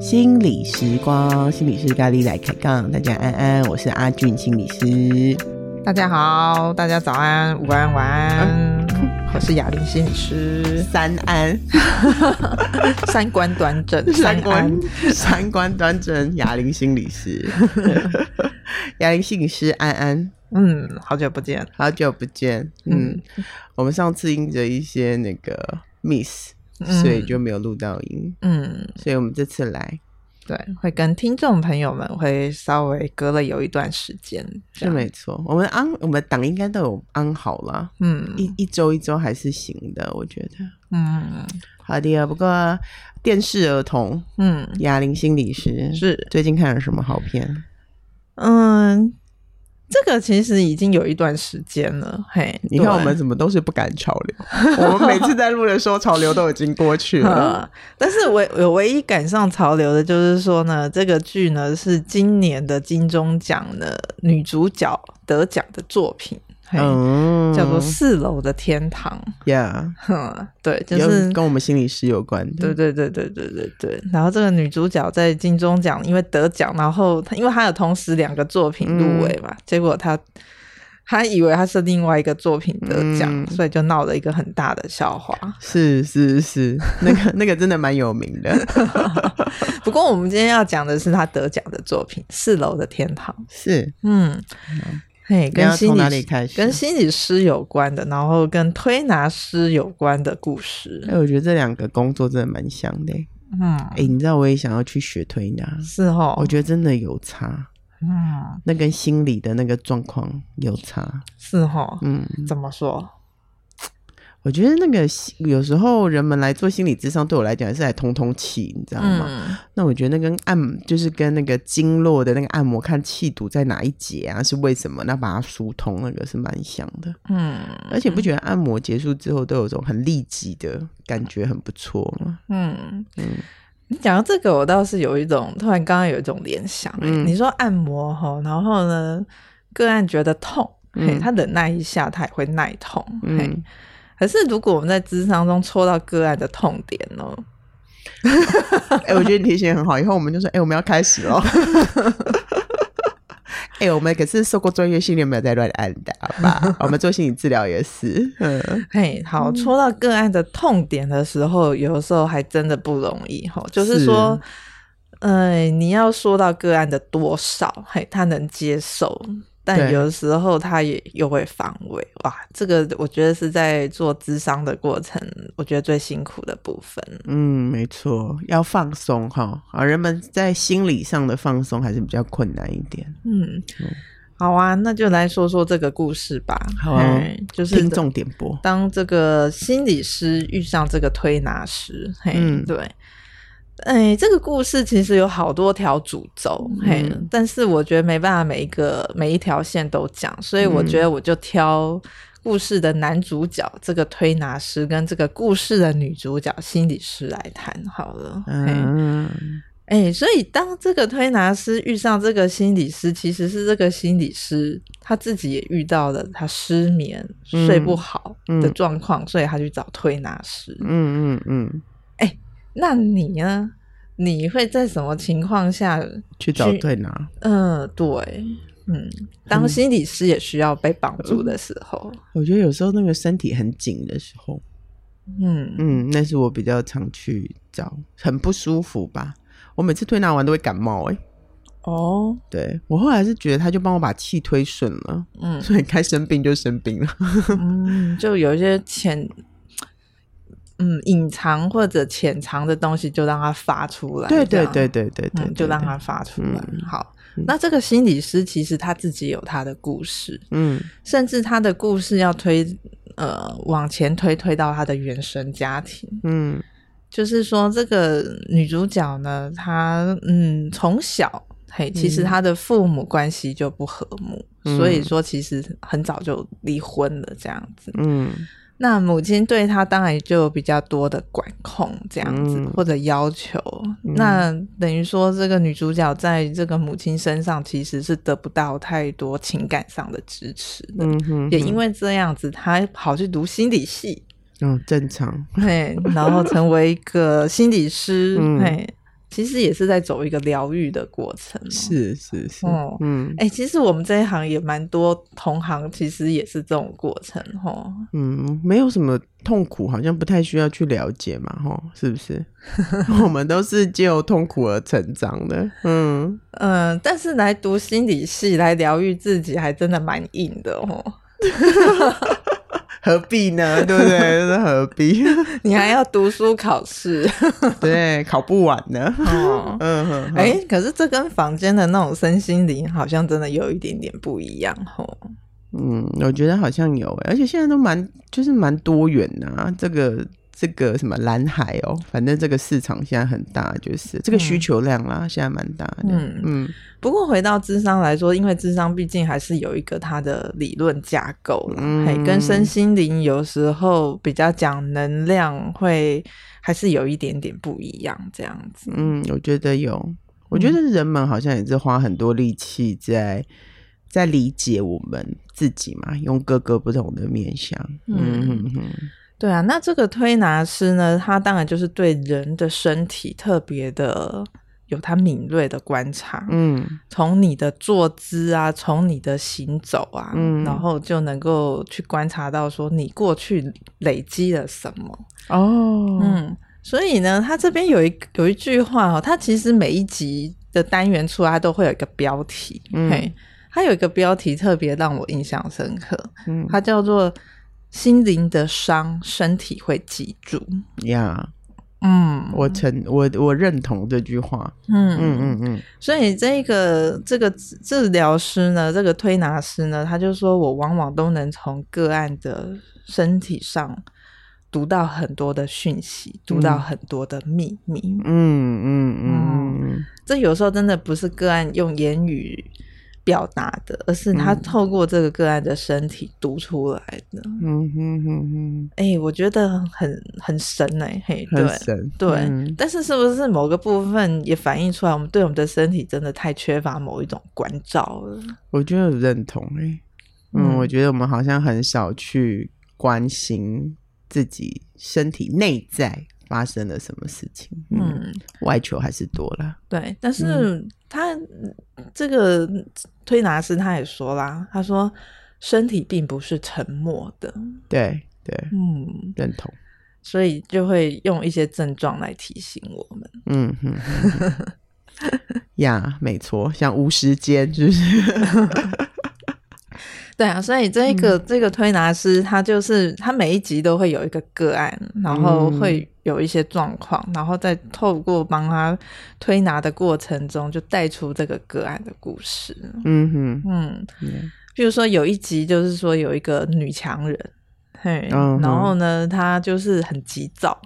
心理时光，心理师咖喱来开杠。大家安安，我是阿俊心理师。大家好，大家早安、午安、晚安。嗯、我是雅玲心理师，三安，三观端正，三观三观端正，雅玲心理师，雅玲心理师安安。嗯，好久不见，好久不见。嗯，嗯我们上次因着一些那个 miss，、嗯、所以就没有录到音。嗯，所以我们这次来。对，会跟听众朋友们会稍微隔了有一段时间，是没错。我们安，我们档应该都有安好了，嗯，一一周一周还是行的，我觉得，嗯，好的。不过电视儿童，嗯，哑铃心理师是最近看了什么好片？嗯。这个其实已经有一段时间了，嘿，你看我们怎么都是不赶潮流，我们每次在录的时候，潮流都已经过去了。但是唯我唯一赶上潮流的，就是说呢，这个剧呢是今年的金钟奖的女主角得奖的作品。嗯，叫做四楼的天堂，Yeah，对，就是跟我们心理师有关的，对对对对对对对。然后这个女主角在金钟奖因为得奖，然后她因为她有同时两个作品入围嘛，嗯、结果她她以为她是另外一个作品得奖，嗯、所以就闹了一个很大的笑话。是是是，那个那个真的蛮有名的。不过我们今天要讲的是她得奖的作品《四楼的天堂》，是嗯。嘿，跟心理跟心理师有关的，然后跟推拿师有关的故事。哎，我觉得这两个工作真的蛮像的。嗯，哎，你知道我也想要去学推拿，是哦，我觉得真的有差。嗯，那跟心理的那个状况有差，是哦。嗯，怎么说？我觉得那个有时候人们来做心理咨商，对我来讲是来通通气，你知道吗？嗯、那我觉得那跟按就是跟那个经络的那个按摩，看气堵在哪一节啊，是为什么？那把它疏通，那个是蛮像的。嗯，而且不觉得按摩结束之后都有种很立即的感觉，很不错吗？嗯嗯，你讲到这个，我倒是有一种突然刚刚有一种联想、欸。嗯，你说按摩哈，然后呢，个案觉得痛，嗯、嘿，他忍耐一下，他也会耐痛，嗯。嘿可是，如果我们在智商中戳到个案的痛点呢？哎、欸，我觉得你提醒很好。以后我们就说，哎、欸，我们要开始了。哎、欸，我们可是受过专业训练，没有在乱按的，好吧？我们做心理治疗也是。嗯，嘿，好，戳到个案的痛点的时候，有时候还真的不容易哈。就是说，呃，你要说到个案的多少，嘿，他能接受。但有的时候他也又会防卫，哇，这个我觉得是在做智商的过程，我觉得最辛苦的部分。嗯，没错，要放松哈，啊，人们在心理上的放松还是比较困难一点。嗯，嗯好啊，那就来说说这个故事吧。好啊，就是听众点播，当这个心理师遇上这个推拿师，嘿，嗯，对。哎，这个故事其实有好多条主轴，嗯、嘿，但是我觉得没办法每一个每一条线都讲，所以我觉得我就挑故事的男主角、嗯、这个推拿师跟这个故事的女主角心理师来谈好了。嗯，哎，所以当这个推拿师遇上这个心理师，其实是这个心理师他自己也遇到了他失眠、嗯、睡不好的状况，嗯、所以他去找推拿师。嗯嗯嗯。嗯那你呢？你会在什么情况下去，去找推拿？嗯、呃，对，嗯，当心理师也需要被绑住的时候，嗯、我觉得有时候那个身体很紧的时候，嗯嗯，那是我比较常去找，很不舒服吧。我每次推拿完都会感冒、欸，哎，哦，对，我后来是觉得他就帮我把气推顺了，嗯，所以该生病就生病了，嗯，就有一些潜。嗯，隐藏或者潜藏的东西就让它发出来。对对对对对对，就让它发出来。好，那这个心理师其实他自己有他的故事，嗯，甚至他的故事要推呃往前推推到他的原生家庭，嗯，就是说这个女主角呢，她嗯从小嘿，其实她的父母关系就不和睦，所以说其实很早就离婚了这样子，嗯。那母亲对他当然就有比较多的管控，这样子、嗯、或者要求。嗯、那等于说，这个女主角在这个母亲身上其实是得不到太多情感上的支持的。嗯、哼哼也因为这样子，她跑去读心理系。嗯，正常。对，然后成为一个心理师。嗯。嘿其实也是在走一个疗愈的过程，是是是，哦、嗯，哎、欸，其实我们这一行也蛮多同行，其实也是这种过程，哈，嗯，没有什么痛苦，好像不太需要去了解嘛，哈，是不是？我们都是借由痛苦而成长的，嗯。嗯，但是来读心理系来疗愈自己，还真的蛮硬的，哦。何必呢？对不对？是何必？你还要读书考试，对，考不完呢。哦、嗯哼，哎、欸，可是这跟房间的那种身心灵好像真的有一点点不一样，哦。嗯，我觉得好像有，而且现在都蛮就是蛮多元的啊，这个。这个什么蓝海哦，反正这个市场现在很大，就是这个需求量啦，嗯、现在蛮大的。嗯嗯。嗯不过回到智商来说，因为智商毕竟还是有一个它的理论架构啦，嗯、跟身心灵有时候比较讲能量，会还是有一点点不一样这样子。嗯，我觉得有，我觉得人们好像也是花很多力气在在理解我们自己嘛，用各个不同的面向。嗯嗯嗯。嗯对啊，那这个推拿师呢，他当然就是对人的身体特别的有他敏锐的观察，嗯，从你的坐姿啊，从你的行走啊，嗯，然后就能够去观察到说你过去累积了什么哦，嗯，所以呢，他这边有一有一句话哦，他其实每一集的单元出来，他都会有一个标题，嗯，嘿，他有一个标题特别让我印象深刻，嗯，它叫做。心灵的伤，身体会记住呀。Yeah, 嗯，我承我我认同这句话。嗯嗯嗯嗯。所以这个这个治疗师呢，这个推拿师呢，他就说我往往都能从个案的身体上读到很多的讯息，读到很多的秘密。嗯。嗯嗯，这有时候真的不是个案用言语。表达的，而是他透过这个个案的身体读出来的。嗯哼哼哼，哎、欸，我觉得很很神哎、欸，嘿，对神对。嗯、但是是不是某个部分也反映出来，我们对我们的身体真的太缺乏某一种关照了？我觉得认同哎、欸，嗯，嗯，我觉得我们好像很少去关心自己身体内在。发生了什么事情？嗯，嗯，外求还是多了。对，但是他、嗯、这个推拿师他也说啦，他说身体并不是沉默的。对对，嗯，认同。所以就会用一些症状来提醒我们。嗯哼，呀，yeah, 没错，像无时间，就是？对啊，所以这个、嗯、这个推拿师他就是他每一集都会有一个个案，然后会有一些状况，嗯、然后再透过帮他推拿的过程中，就带出这个个案的故事。嗯哼，嗯，比如说有一集就是说有一个女强人，嘿，嗯、然后呢，她就是很急躁，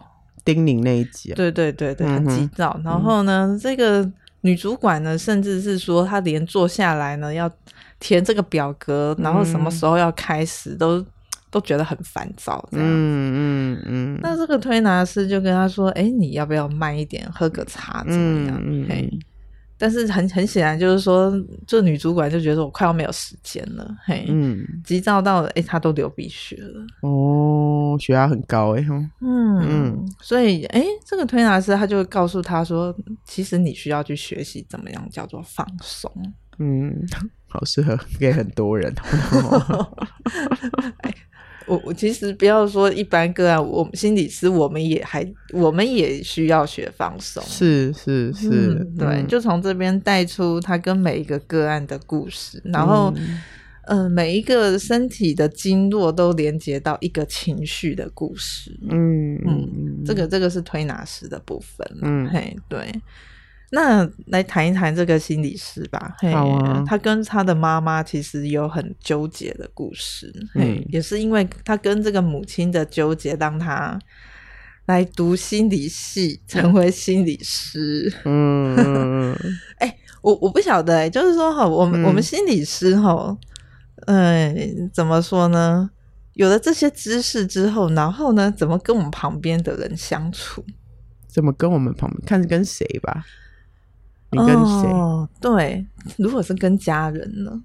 叮咛那一集、啊，对对对对，很急躁。嗯、然后呢，嗯、这个女主管呢，甚至是说她连坐下来呢要。填这个表格，然后什么时候要开始，嗯、都都觉得很烦躁这样子。嗯嗯嗯。那这个推拿师就跟他说：“哎，你要不要慢一点，喝个茶怎么样？”嗯嘿。但是很很显然就是说，这女主管就觉得我快要没有时间了，嘿，嗯，急躁到了，哎，她都流鼻血了。哦，血压很高哎，嗯嗯。嗯，所以哎，这个推拿师他就会告诉他说：“其实你需要去学习怎么样叫做放松。”嗯。好适合给很多人。我我其实不要说一般个案，我们心理师我们也还我们也需要学放松。是是是，嗯、对，嗯、就从这边带出他跟每一个个案的故事，然后嗯、呃，每一个身体的经络都连接到一个情绪的故事。嗯嗯，这个这个是推拿师的部分。嗯嘿，对。那来谈一谈这个心理师吧。好啊，他跟他的妈妈其实有很纠结的故事。嗯，也是因为他跟这个母亲的纠结，让他来读心理系，成为心理师。嗯，哎、欸，我我不晓得、欸，就是说哈，我们、嗯、我们心理师哈，嗯、呃，怎么说呢？有了这些知识之后，然后呢，怎么跟我们旁边的人相处？怎么跟我们旁边看跟谁吧？你跟谁？哦，对，如果是跟家人呢？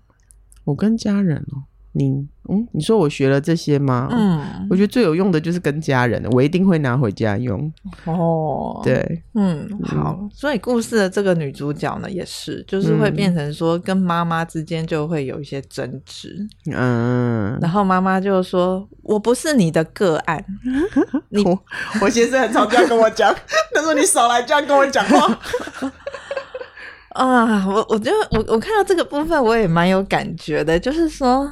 我跟家人哦。你嗯，你说我学了这些吗？嗯，我觉得最有用的就是跟家人，我一定会拿回家用。哦，对，嗯，好，所以故事的这个女主角呢，也是，就是会变成说跟妈妈之间就会有一些争执。嗯，然后妈妈就说：“我不是你的个案。”你我，我先生很常这样跟我讲，他说：“你少来这样跟我讲话。”啊，我我觉得我我看到这个部分，我也蛮有感觉的，就是说。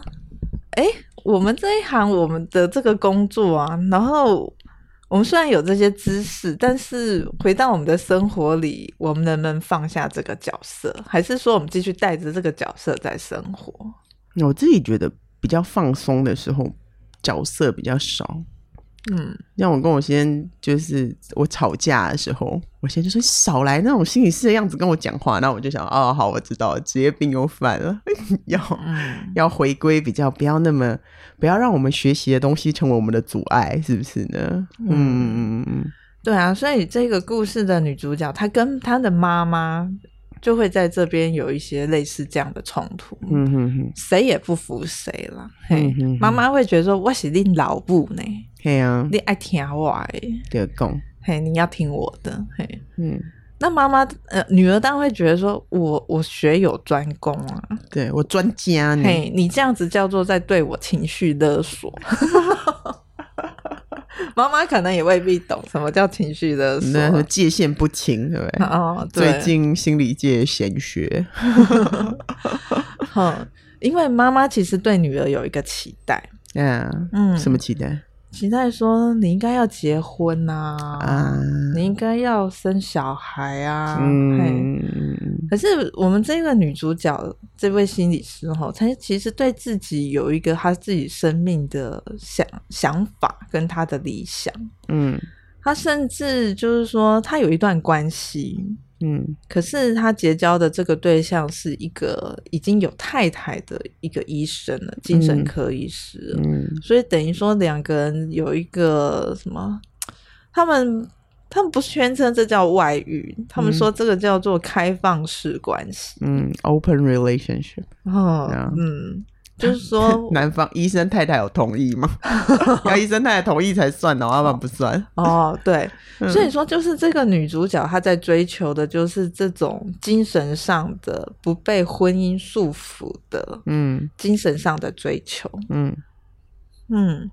哎，我们这一行，我们的这个工作啊，然后我们虽然有这些知识，但是回到我们的生活里，我们能不能放下这个角色，还是说我们继续带着这个角色在生活？我自己觉得比较放松的时候，角色比较少。嗯，像我跟我先生，就是我吵架的时候，我先生就说少来那种心理师的样子跟我讲话，那我就想，哦，好，我知道了，职业病又犯了，要、嗯、要回归比较，不要那么，不要让我们学习的东西成为我们的阻碍，是不是呢？嗯嗯嗯，对啊，所以这个故事的女主角，她跟她的妈妈。就会在这边有一些类似这样的冲突，嗯哼哼，谁也不服谁了。嘿，妈妈会觉得说：“我是你老母呢，嘿啊，你爱听我诶，对公，嘿，你要听我的，嘿，嗯。那妈妈呃，女儿当然会觉得说：我我学有专攻啊，对我专家呢，嘿，你这样子叫做在对我情绪勒索。”妈妈可能也未必懂什么叫情绪的那界限不清，对不对？哦，对。最近心理界闲学，嗯，因为妈妈其实对女儿有一个期待，嗯 嗯，什么期待？期待说你应该要结婚呐，啊，你应该要生小孩啊。嗯，可是我们这个女主角这位心理师哈，她其实对自己有一个她自己生命的想想法跟她的理想。嗯，她甚至就是说，她有一段关系。嗯，可是他结交的这个对象是一个已经有太太的一个医生了，精神科医师。嗯，所以等于说两个人有一个什么？他们他们不宣称这叫外遇，他们说这个叫做开放式关系。嗯，open relationship。哦，嗯。就是说，男方医生太太有同意吗？要医生太太同意才算哦，要不然不算。哦，对，所以说就是这个女主角她在追求的就是这种精神上的不被婚姻束缚的，嗯，精神上的追求，嗯嗯。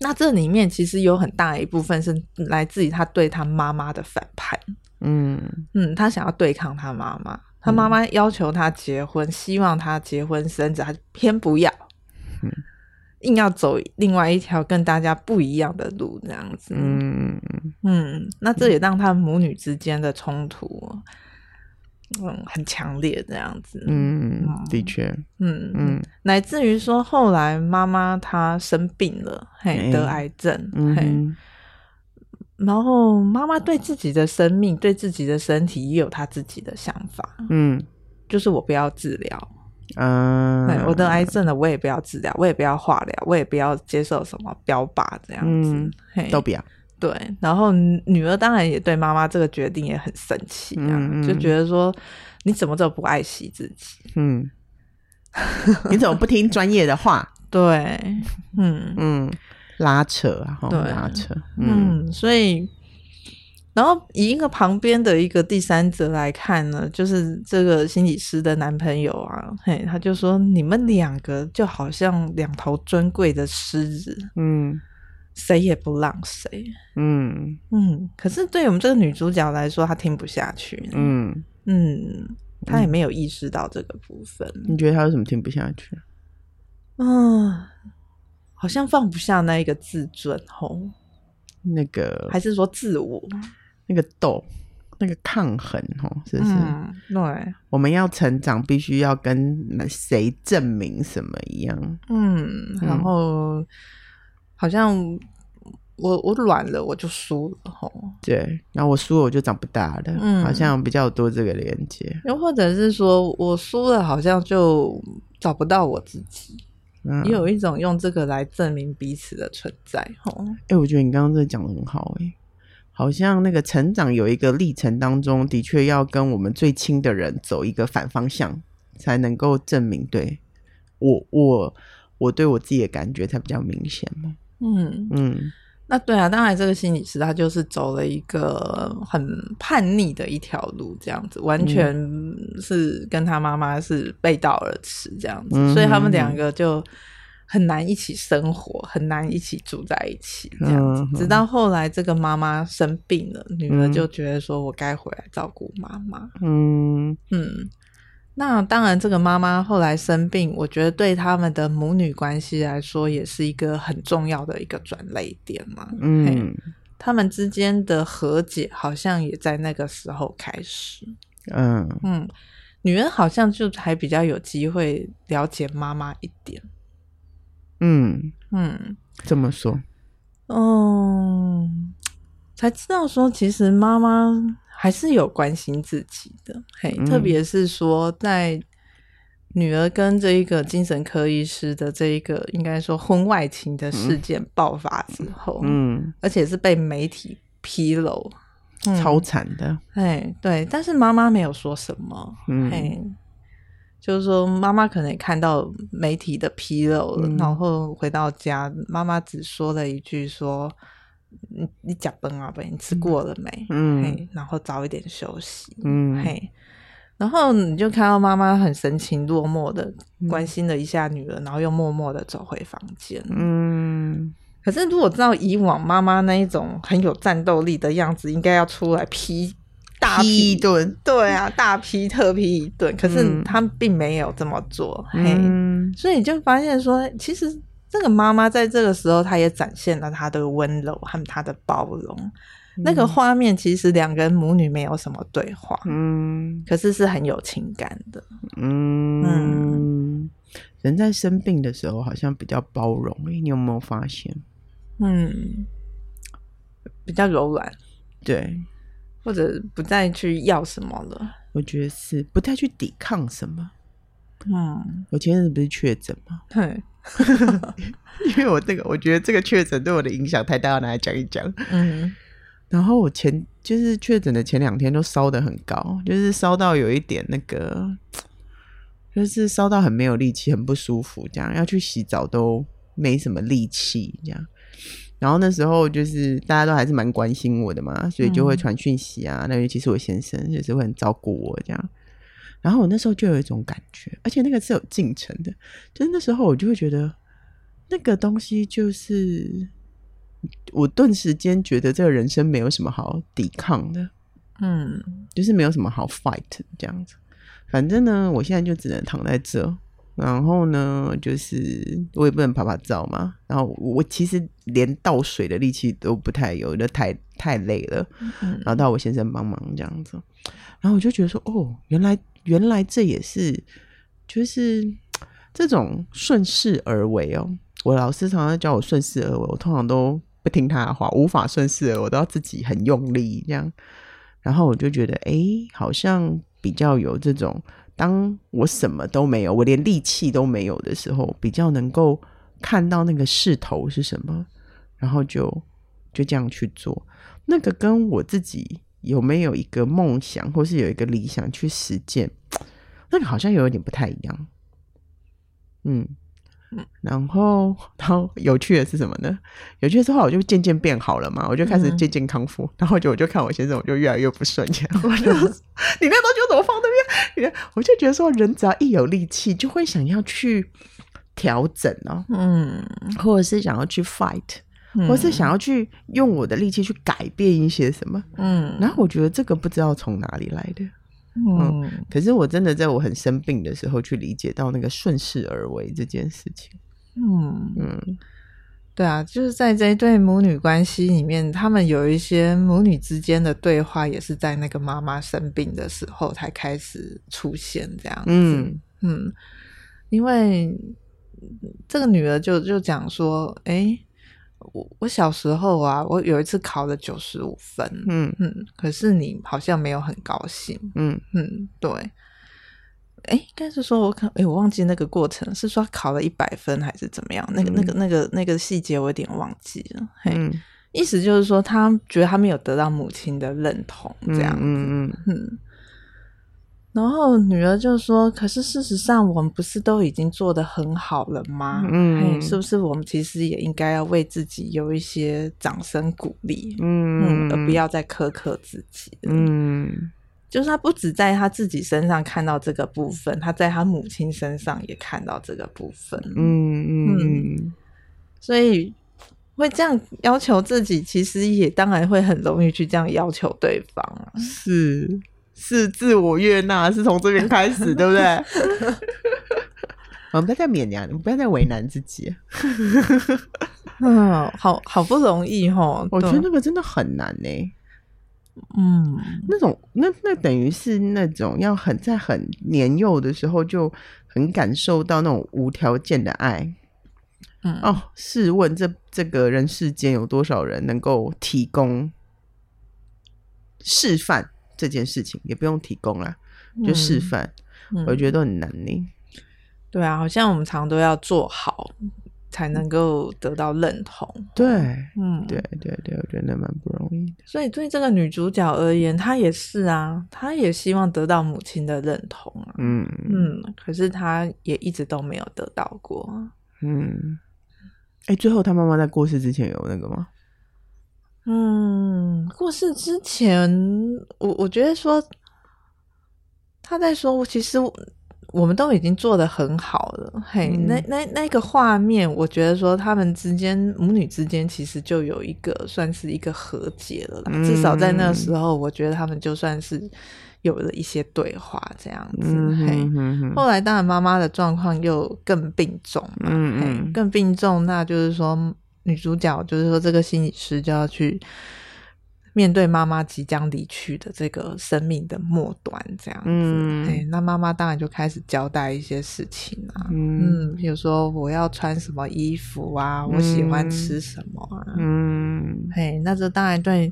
那这里面其实有很大一部分是来自于她对她妈妈的反叛，嗯嗯，她想要对抗她妈妈。他妈妈要求他结婚，希望他结婚生子，他偏不要，嗯、硬要走另外一条跟大家不一样的路，这样子。嗯嗯，那这也让他母女之间的冲突，嗯，很强烈，这样子。嗯，的确，嗯嗯，乃至于说后来妈妈她生病了，嘿，得癌症，嗯、嘿。然后妈妈对自己的生命、对自己的身体也有她自己的想法。嗯，就是我不要治疗，嗯，我得癌症了，我也不要治疗，我也不要化疗，我也不要接受什么标靶这样子，嗯、都不要。对，然后女儿当然也对妈妈这个决定也很生气，嗯，就觉得说你怎么这么不爱惜自己？嗯，你怎么不听专业的话？对，嗯嗯。拉扯啊，对，拉扯，嗯，嗯，所以，然后以一个旁边的一个第三者来看呢，就是这个心理师的男朋友啊，嘿，他就说你们两个就好像两头尊贵的狮子，嗯，谁也不让谁，嗯。嗯，可是对我们这个女主角来说，她听不下去，嗯。嗯，她也没有意识到这个部分。你觉得她为什么听不下去？嗯。好像放不下那一个自尊吼，那个还是说自我那个斗，那个抗衡吼，是不是？嗯，对，我们要成长，必须要跟谁证明什么一样？嗯，然后、嗯、好像我我软了，我就输了吼。对，然后我输了，我就长不大了。嗯，好像比较多这个连接。又或者是说我输了，好像就找不到我自己。嗯、也有一种用这个来证明彼此的存在。哦，哎、欸，我觉得你刚刚这讲的很好、欸，哎，好像那个成长有一个历程当中，的确要跟我们最亲的人走一个反方向，才能够证明对我我我对我自己的感觉才比较明显嘛。嗯嗯。那对啊，当然这个心理师他就是走了一个很叛逆的一条路，这样子完全是跟他妈妈是背道而驰这样子，嗯、所以他们两个就很难一起生活，很难一起住在一起这样子。嗯、直到后来这个妈妈生病了，女儿就觉得说我该回来照顾妈妈。嗯嗯。那当然，这个妈妈后来生病，我觉得对他们的母女关系来说，也是一个很重要的一个转捩点嘛。嗯，他们之间的和解好像也在那个时候开始。嗯嗯，女人好像就还比较有机会了解妈妈一点。嗯嗯，怎么说？嗯，才知道说，其实妈妈。还是有关心自己的，嘿，嗯、特别是说在女儿跟这一个精神科医师的这一个应该说婚外情的事件爆发之后，嗯，而且是被媒体披露，嗯、超惨的，哎，对，但是妈妈没有说什么，嗯，嘿，就是说妈妈可能也看到媒体的披露了，嗯、然后回到家，妈妈只说了一句说。你你讲崩啊，不？你吃过了没？嗯，嘿，然后早一点休息。嗯，嘿，然后你就看到妈妈很神情落寞的关心了一下女儿，嗯、然后又默默的走回房间。嗯，可是如果知道以往妈妈那一种很有战斗力的样子，应该要出来批大批一顿。对啊，大批特批一顿。可是她并没有这么做。嗯、嘿，所以你就发现说，其实。这个妈妈在这个时候，她也展现了她的温柔和她的包容。嗯、那个画面其实两个人母女没有什么对话，嗯，可是是很有情感的。嗯，嗯，人在生病的时候好像比较包容，你有没有发现？嗯，比较柔软，对，或者不再去要什么了。我觉得是不再去抵抗什么。嗯，我前阵子不是确诊吗？对。因为我这个，我觉得这个确诊对我的影响太大，要拿来讲一讲。嗯，然后我前就是确诊的前两天都烧得很高，就是烧到有一点那个，就是烧到很没有力气，很不舒服，这样要去洗澡都没什么力气，这样。然后那时候就是大家都还是蛮关心我的嘛，所以就会传讯息啊。嗯、那尤其是我先生，就是会很照顾我这样。然后我那时候就有一种感觉，而且那个是有进程的，就是那时候我就会觉得那个东西就是我顿时间觉得这个人生没有什么好抵抗的，嗯，就是没有什么好 fight 这样子。反正呢，我现在就只能躺在这，然后呢，就是我也不能趴趴走嘛。然后我其实连倒水的力气都不太有，就太太累了。嗯，然后到我先生帮忙这样子，然后我就觉得说，哦，原来。原来这也是，就是这种顺势而为哦。我老师常常教我顺势而为，我通常都不听他的话，无法顺势而为，我都要自己很用力这样。然后我就觉得，哎，好像比较有这种，当我什么都没有，我连力气都没有的时候，比较能够看到那个势头是什么，然后就就这样去做。那个跟我自己。有没有一个梦想，或是有一个理想去实践？那个好像有一点不太一样。嗯，然后，然后有趣的是什么呢？有趣的是后来我就渐渐变好了嘛，我就开始渐渐康复。嗯、然后就我就看我先生，我就越来越不顺眼。我就 你那东西怎么放那边？我就觉得说，人只要一有力气，就会想要去调整哦，嗯，或者是想要去 fight。或是想要去用我的力气去改变一些什么，嗯，然后我觉得这个不知道从哪里来的，嗯，嗯，可是我真的在我很生病的时候去理解到那个顺势而为这件事情，嗯嗯，对啊，就是在这一对母女关系里面，他们有一些母女之间的对话，也是在那个妈妈生病的时候才开始出现这样子，嗯。嗯，因为这个女儿就就讲说，哎。我我小时候啊，我有一次考了九十五分，嗯嗯，可是你好像没有很高兴，嗯嗯，对，哎，应该是说我可哎，我忘记那个过程是说考了一百分还是怎么样？那个、那个、那个、那个细节我有点忘记了。嘿，嗯、意思就是说他觉得他没有得到母亲的认同，这样子。嗯嗯嗯。然后女儿就说：“可是事实上，我们不是都已经做得很好了吗？嗯，是不是我们其实也应该要为自己有一些掌声鼓励？嗯，嗯，而不要再苛刻自己。嗯，就是他不止在他自己身上看到这个部分，他在他母亲身上也看到这个部分。嗯嗯，嗯，所以会这样要求自己，其实也当然会很容易去这样要求对方啊。是。”是自我悦纳，是从这边开始，对不对？我们不要再勉强，你不要再为难自己。嗯，好好不容易哈，我觉得那个真的很难呢。嗯，那种那那等于是那种要很在很年幼的时候就很感受到那种无条件的爱。嗯哦，试问这这个人世间有多少人能够提供示范？这件事情也不用提供啊，就示范，我觉得都很难呢。对啊，好像我们常都要做好，才能够得到认同。对，嗯，对对对，我觉得蛮不容易的。所以对这个女主角而言，她也是啊，她也希望得到母亲的认同啊。嗯嗯，可是她也一直都没有得到过。嗯，哎，最后她妈妈在过世之前有那个吗？嗯，过世之前，我我觉得说他在说，其实我们都已经做得很好了。嘿，嗯、那那那个画面，我觉得说他们之间母女之间其实就有一个算是一个和解了啦。嗯、至少在那个时候，我觉得他们就算是有了一些对话这样子。嗯、嘿，后来当然妈妈的状况又更病重嘛，嗯、嘿，更病重，那就是说。女主角就是说，这个心理师就要去面对妈妈即将离去的这个生命的末端，这样子。嗯，欸、那妈妈当然就开始交代一些事情啊，嗯，比如说我要穿什么衣服啊，嗯、我喜欢吃什么啊，嗯，嘿，那这当然对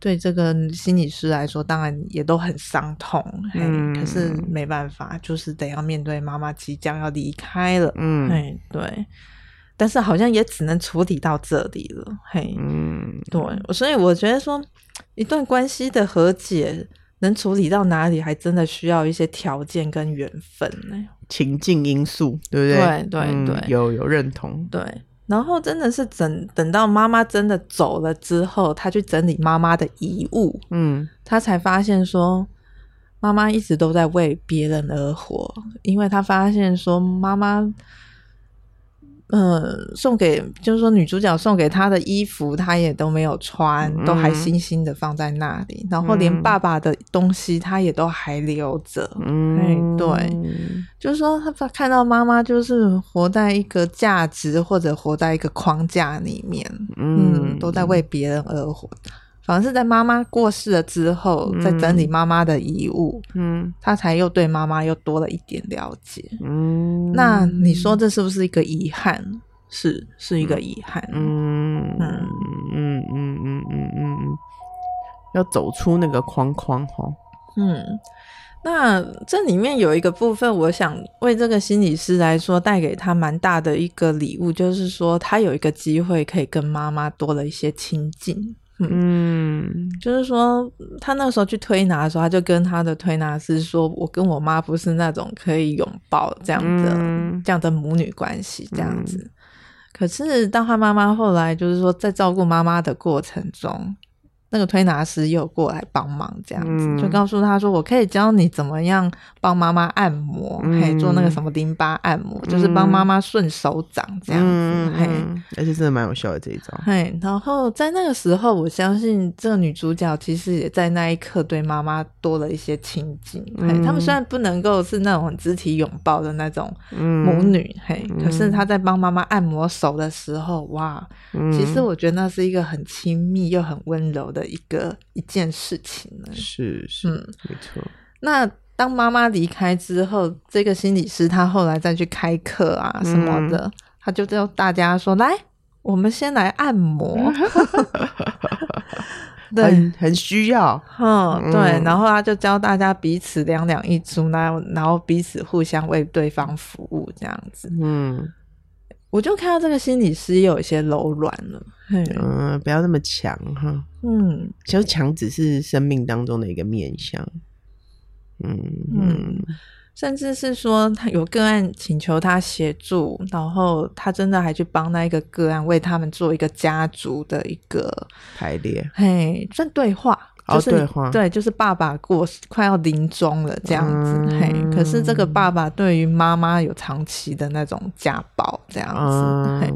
对这个心理师来说，当然也都很伤痛，嘿，嗯、可是没办法，就是得要面对妈妈即将要离开了，嗯，嘿，对。但是好像也只能处理到这里了，嘿，嗯，对，所以我觉得说一段关系的和解能处理到哪里，还真的需要一些条件跟缘分呢，情境因素，对不对？对对对，嗯、有有认同，对。然后真的是等等到妈妈真的走了之后，他去整理妈妈的遗物，嗯，他才发现说妈妈一直都在为别人而活，因为他发现说妈妈。嗯，送给就是说女主角送给他的衣服，他也都没有穿，嗯、都还新新的放在那里。然后连爸爸的东西，他也都还留着。嗯，对，就是说他看到妈妈就是活在一个价值或者活在一个框架里面，嗯，嗯，都在为别人而活。反正是在妈妈过世了之后，在整理妈妈的遗物，嗯，他才又对妈妈又多了一点了解，嗯，那你说这是不是一个遗憾？是，是一个遗憾，嗯。嗯。嗯嗯嗯嗯嗯，要走出那个框框哈，嗯，那这里面有一个部分，我想为这个心理师来说，带给他蛮大的一个礼物，就是说他有一个机会可以跟妈妈多了一些亲近。嗯，就是说，他那时候去推拿的时候，他就跟他的推拿师说：“我跟我妈不是那种可以拥抱这样的、嗯、这样的母女关系，这样子。嗯”可是，当他妈妈后来就是说，在照顾妈妈的过程中。那个推拿师又过来帮忙，这样子、嗯、就告诉他说：“我可以教你怎么样帮妈妈按摩，可以、嗯、做那个什么淋巴按摩，嗯、就是帮妈妈顺手掌这样子。嗯”嘿，而且真的蛮有效的这一招。嘿，然后在那个时候，我相信这个女主角其实也在那一刻对妈妈多了一些亲近。嗯、嘿，他们虽然不能够是那种肢体拥抱的那种母女，嗯、嘿，可是她在帮妈妈按摩手的时候，哇，嗯、其实我觉得那是一个很亲密又很温柔的。的一个一件事情呢，是是，嗯，没错。那当妈妈离开之后，这个心理师他后来再去开课啊什么的，嗯、他就叫大家说：“来，我们先来按摩。”很很需要。嗯，对。然后他就教大家彼此两两一组，然后然后彼此互相为对方服务这样子。嗯，我就看到这个心理师也有一些柔软了。嗯，不要那么强哈。嗯，其实强只是生命当中的一个面相。嗯嗯。甚至是说，他有个案请求他协助，然后他真的还去帮那一个个案为他们做一个家族的一个排列，嘿，算对话，就是、哦、对，对，就是爸爸过快要临终了这样子，嗯、嘿，可是这个爸爸对于妈妈有长期的那种家暴这样子，嗯、嘿，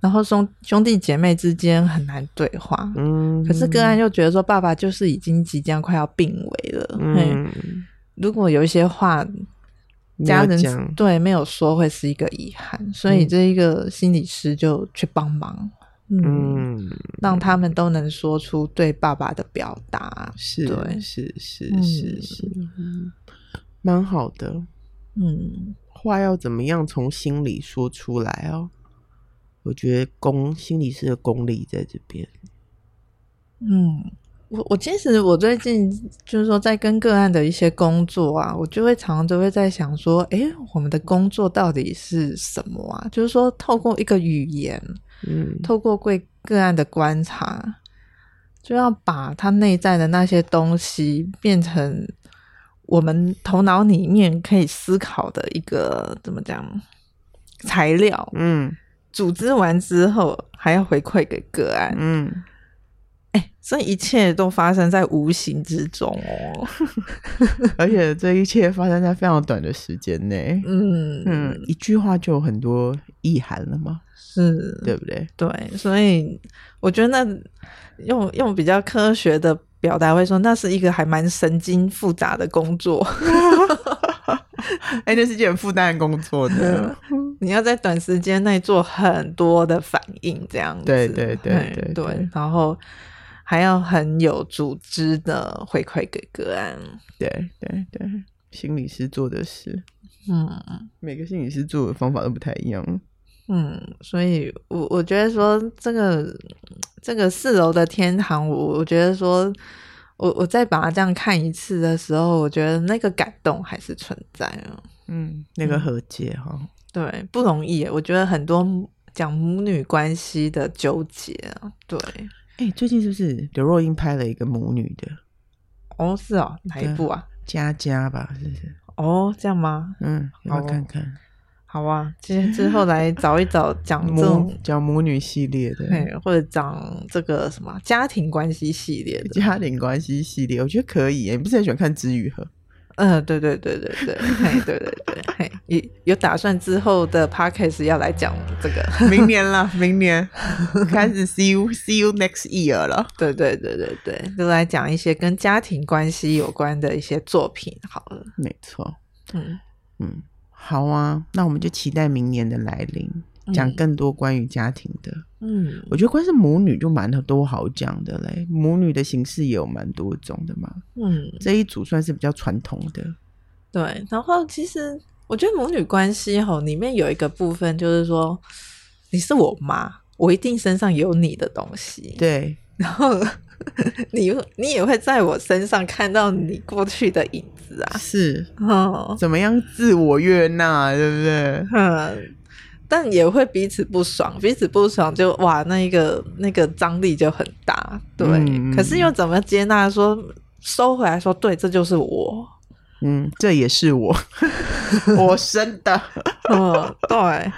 然后兄兄弟姐妹之间很难对话，嗯，可是个案又觉得说爸爸就是已经即将快要病危了，嗯。嘿。如果有一些话，家人对没有说，会是一个遗憾，所以这一个心理师就去帮忙，嗯，嗯，让他们都能说出对爸爸的表达，是，对，是是是是，嗯，蛮好的，嗯，话要怎么样从心里说出来哦？我觉得功心理师的功力在这边，嗯。我我其实我最近就是说在跟个案的一些工作啊，我就会常常都会在想说，哎，我们的工作到底是什么啊？就是说透过一个语言，嗯，透过个个案的观察，就要把他内在的那些东西变成我们头脑里面可以思考的一个怎么讲材料，嗯，组织完之后还要回馈给个案，嗯。欸、这一切都发生在无形之中哦，而且这一切发生在非常短的时间内。嗯嗯，一句话就有很多意涵了吗？是，对不对？对，所以我觉得那用用比较科学的表达会说，那是一个还蛮神经复杂的工作。哎、欸，那是件很负担的工作的，你要在短时间内做很多的反应，这样子。对对对对对，对，对，然后。还要很有组织的回馈给个案，对对对，心理师做的事，嗯，每个心理师做的方法都不太一样，嗯，所以我我觉得说这个这个四楼的天堂，我我觉得说，我我再把它这样看一次的时候，我觉得那个感动还是存在啊，嗯，那个和解哈、嗯，对，不容易，我觉得很多讲母女关系的纠结啊，对。哎、欸，最近是不是刘若英拍了一个母女的？哦，是哦，哪一部啊？佳佳吧，是不是？哦，这样吗？嗯，我看看。好啊，今天之后来找一找讲这种讲母女系列的，或者讲这个什么家庭关系系列的。家庭关系系列，我觉得可以。你不是很喜欢看知语和？嗯，对对对对对，嘿，对对对，嘿，有有打算之后的 podcast 要来讲这个，明年了，明年。开始 see you see you next year 了，对对对对对，就来讲一些跟家庭关系有关的一些作品，好了，没错，嗯。嗯，好啊，那我们就期待明年的来临。讲更多关于家庭的，嗯，我觉得关是母女就蛮多好讲的嘞。母女的形式也有蛮多种的嘛，嗯，这一组算是比较传统的。对，然后其实我觉得母女关系吼里面有一个部分就是说，你是我妈，我一定身上有你的东西，对，然后 你你也会在我身上看到你过去的影子啊，是。哦，怎么样自我悦纳，对不对？嗯。但也会彼此不爽，彼此不爽就哇，那一个那个张力就很大，对。嗯、可是又怎么接纳？说收回来说，对，这就是我，嗯，这也是我，我生的，嗯，对，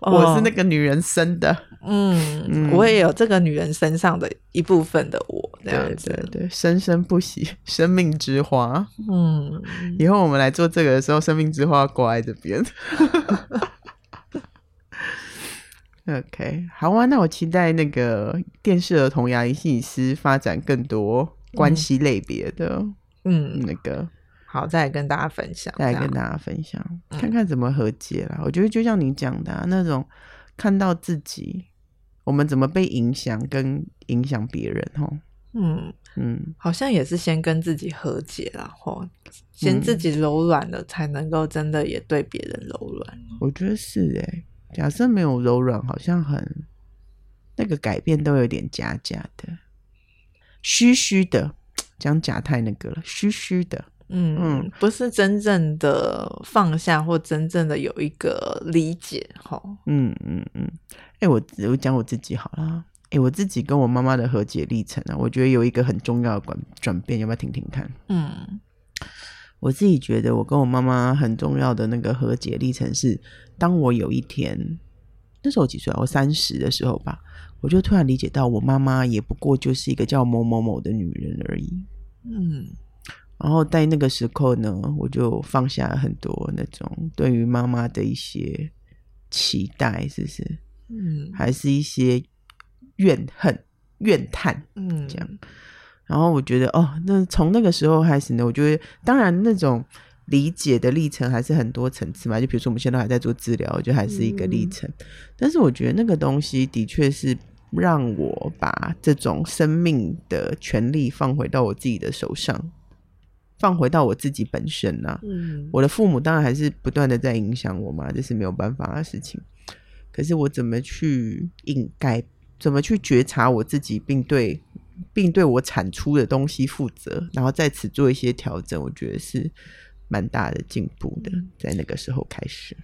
我是那个女人生的，嗯，嗯，我也有这个女人身上的一部分的我，这样子，对对对，生生不息，生命之花，嗯，以后我们来做这个的时候，生命之花挂在这边。OK，好啊，那我期待那个电视儿童牙医心理师发展更多关系类别的，嗯，那个好，再来跟大家分享，再来跟大家分享，看看怎么和解啦。嗯、我觉得就像你讲的、啊、那种，看到自己，我们怎么被影响，跟影响别人，哦，嗯嗯，好像也是先跟自己和解啦，吼，先自己柔软了，才能够真的也对别人柔软。我觉得是诶、欸。假设没有柔软，好像很那个改变都有点假假的。虚虚的讲假太那个了，虚虚的。嗯嗯，不是真正的放下或真正的有一个理解哈。嗯嗯嗯，哎、欸，我我讲我自己好了。哎、欸，我自己跟我妈妈的和解历程啊，我觉得有一个很重要的转转变，要不要听听看？嗯，我自己觉得我跟我妈妈很重要的那个和解历程是，当我有一天，那时候我几岁啊？我三十的时候吧，我就突然理解到，我妈妈也不过就是一个叫某某某的女人而已。嗯。然后在那个时候呢，我就放下了很多那种对于妈妈的一些期待，是不是？嗯，还是一些怨恨、怨叹，嗯，这样。然后我觉得，哦，那从那个时候开始呢，我觉得，当然那种理解的历程还是很多层次嘛。就比如说，我们现在还在做治疗，我觉得还是一个历程。嗯，但是我觉得那个东西的确是让我把这种生命的权利放回到我自己的手上。放回到我自己本身呐、啊，嗯，我的父母当然还是不断的在影响我嘛，这是没有办法的事情。可是我怎么去应该怎么去觉察我自己，并对并对我产出的东西负责，然后在此做一些调整，我觉得是蛮大的进步的。在那个时候开始，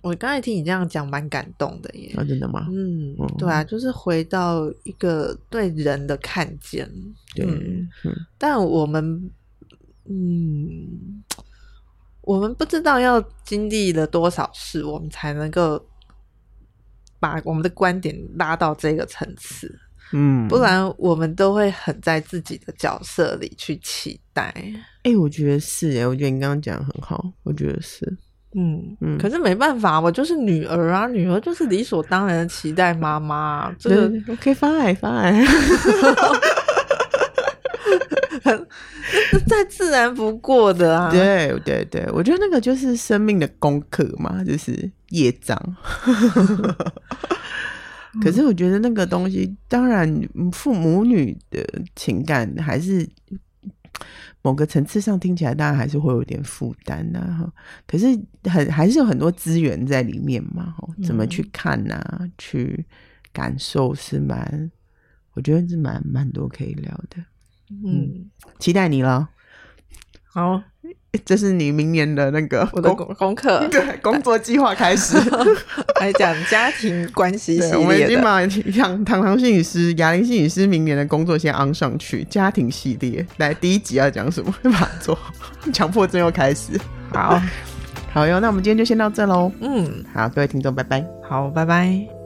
我刚才听你这样讲，蛮感动的耶。啊，真的吗？嗯，对啊，就是回到一个对人的看见。对，但我们。嗯，我们不知道要经历了多少事，我们才能够把我们的观点拉到这个层次。嗯，不然我们都会很在自己的角色里去期待。哎、欸，我觉得是哎，我觉得你刚刚讲的很好，我觉得是。嗯嗯，可是没办法，我就是女儿啊，女儿就是理所当然的期待妈妈。这个 OK fine fine。再自然不过的啊！对对对，我觉得那个就是生命的功课嘛，就是业障。可是我觉得那个东西，当然父母女的情感还是某个层次上听起来，当然还是会有点负担呐。可是很还是有很多资源在里面嘛，怎么去看呐、啊？去感受是蛮，我觉得是蛮蛮多可以聊的。嗯，期待你了。好，这是你明年的那个我的功功课，对，工作计划开始 来讲家庭关系系列。我们已经把像唐唐心理师、雅玲心理师明年的工作先安上去。家庭系列，来第一集要讲什么？马上做，强迫症又开始。好，好哟，那我们今天就先到这喽。嗯，好，各位听众，拜拜。好，拜拜。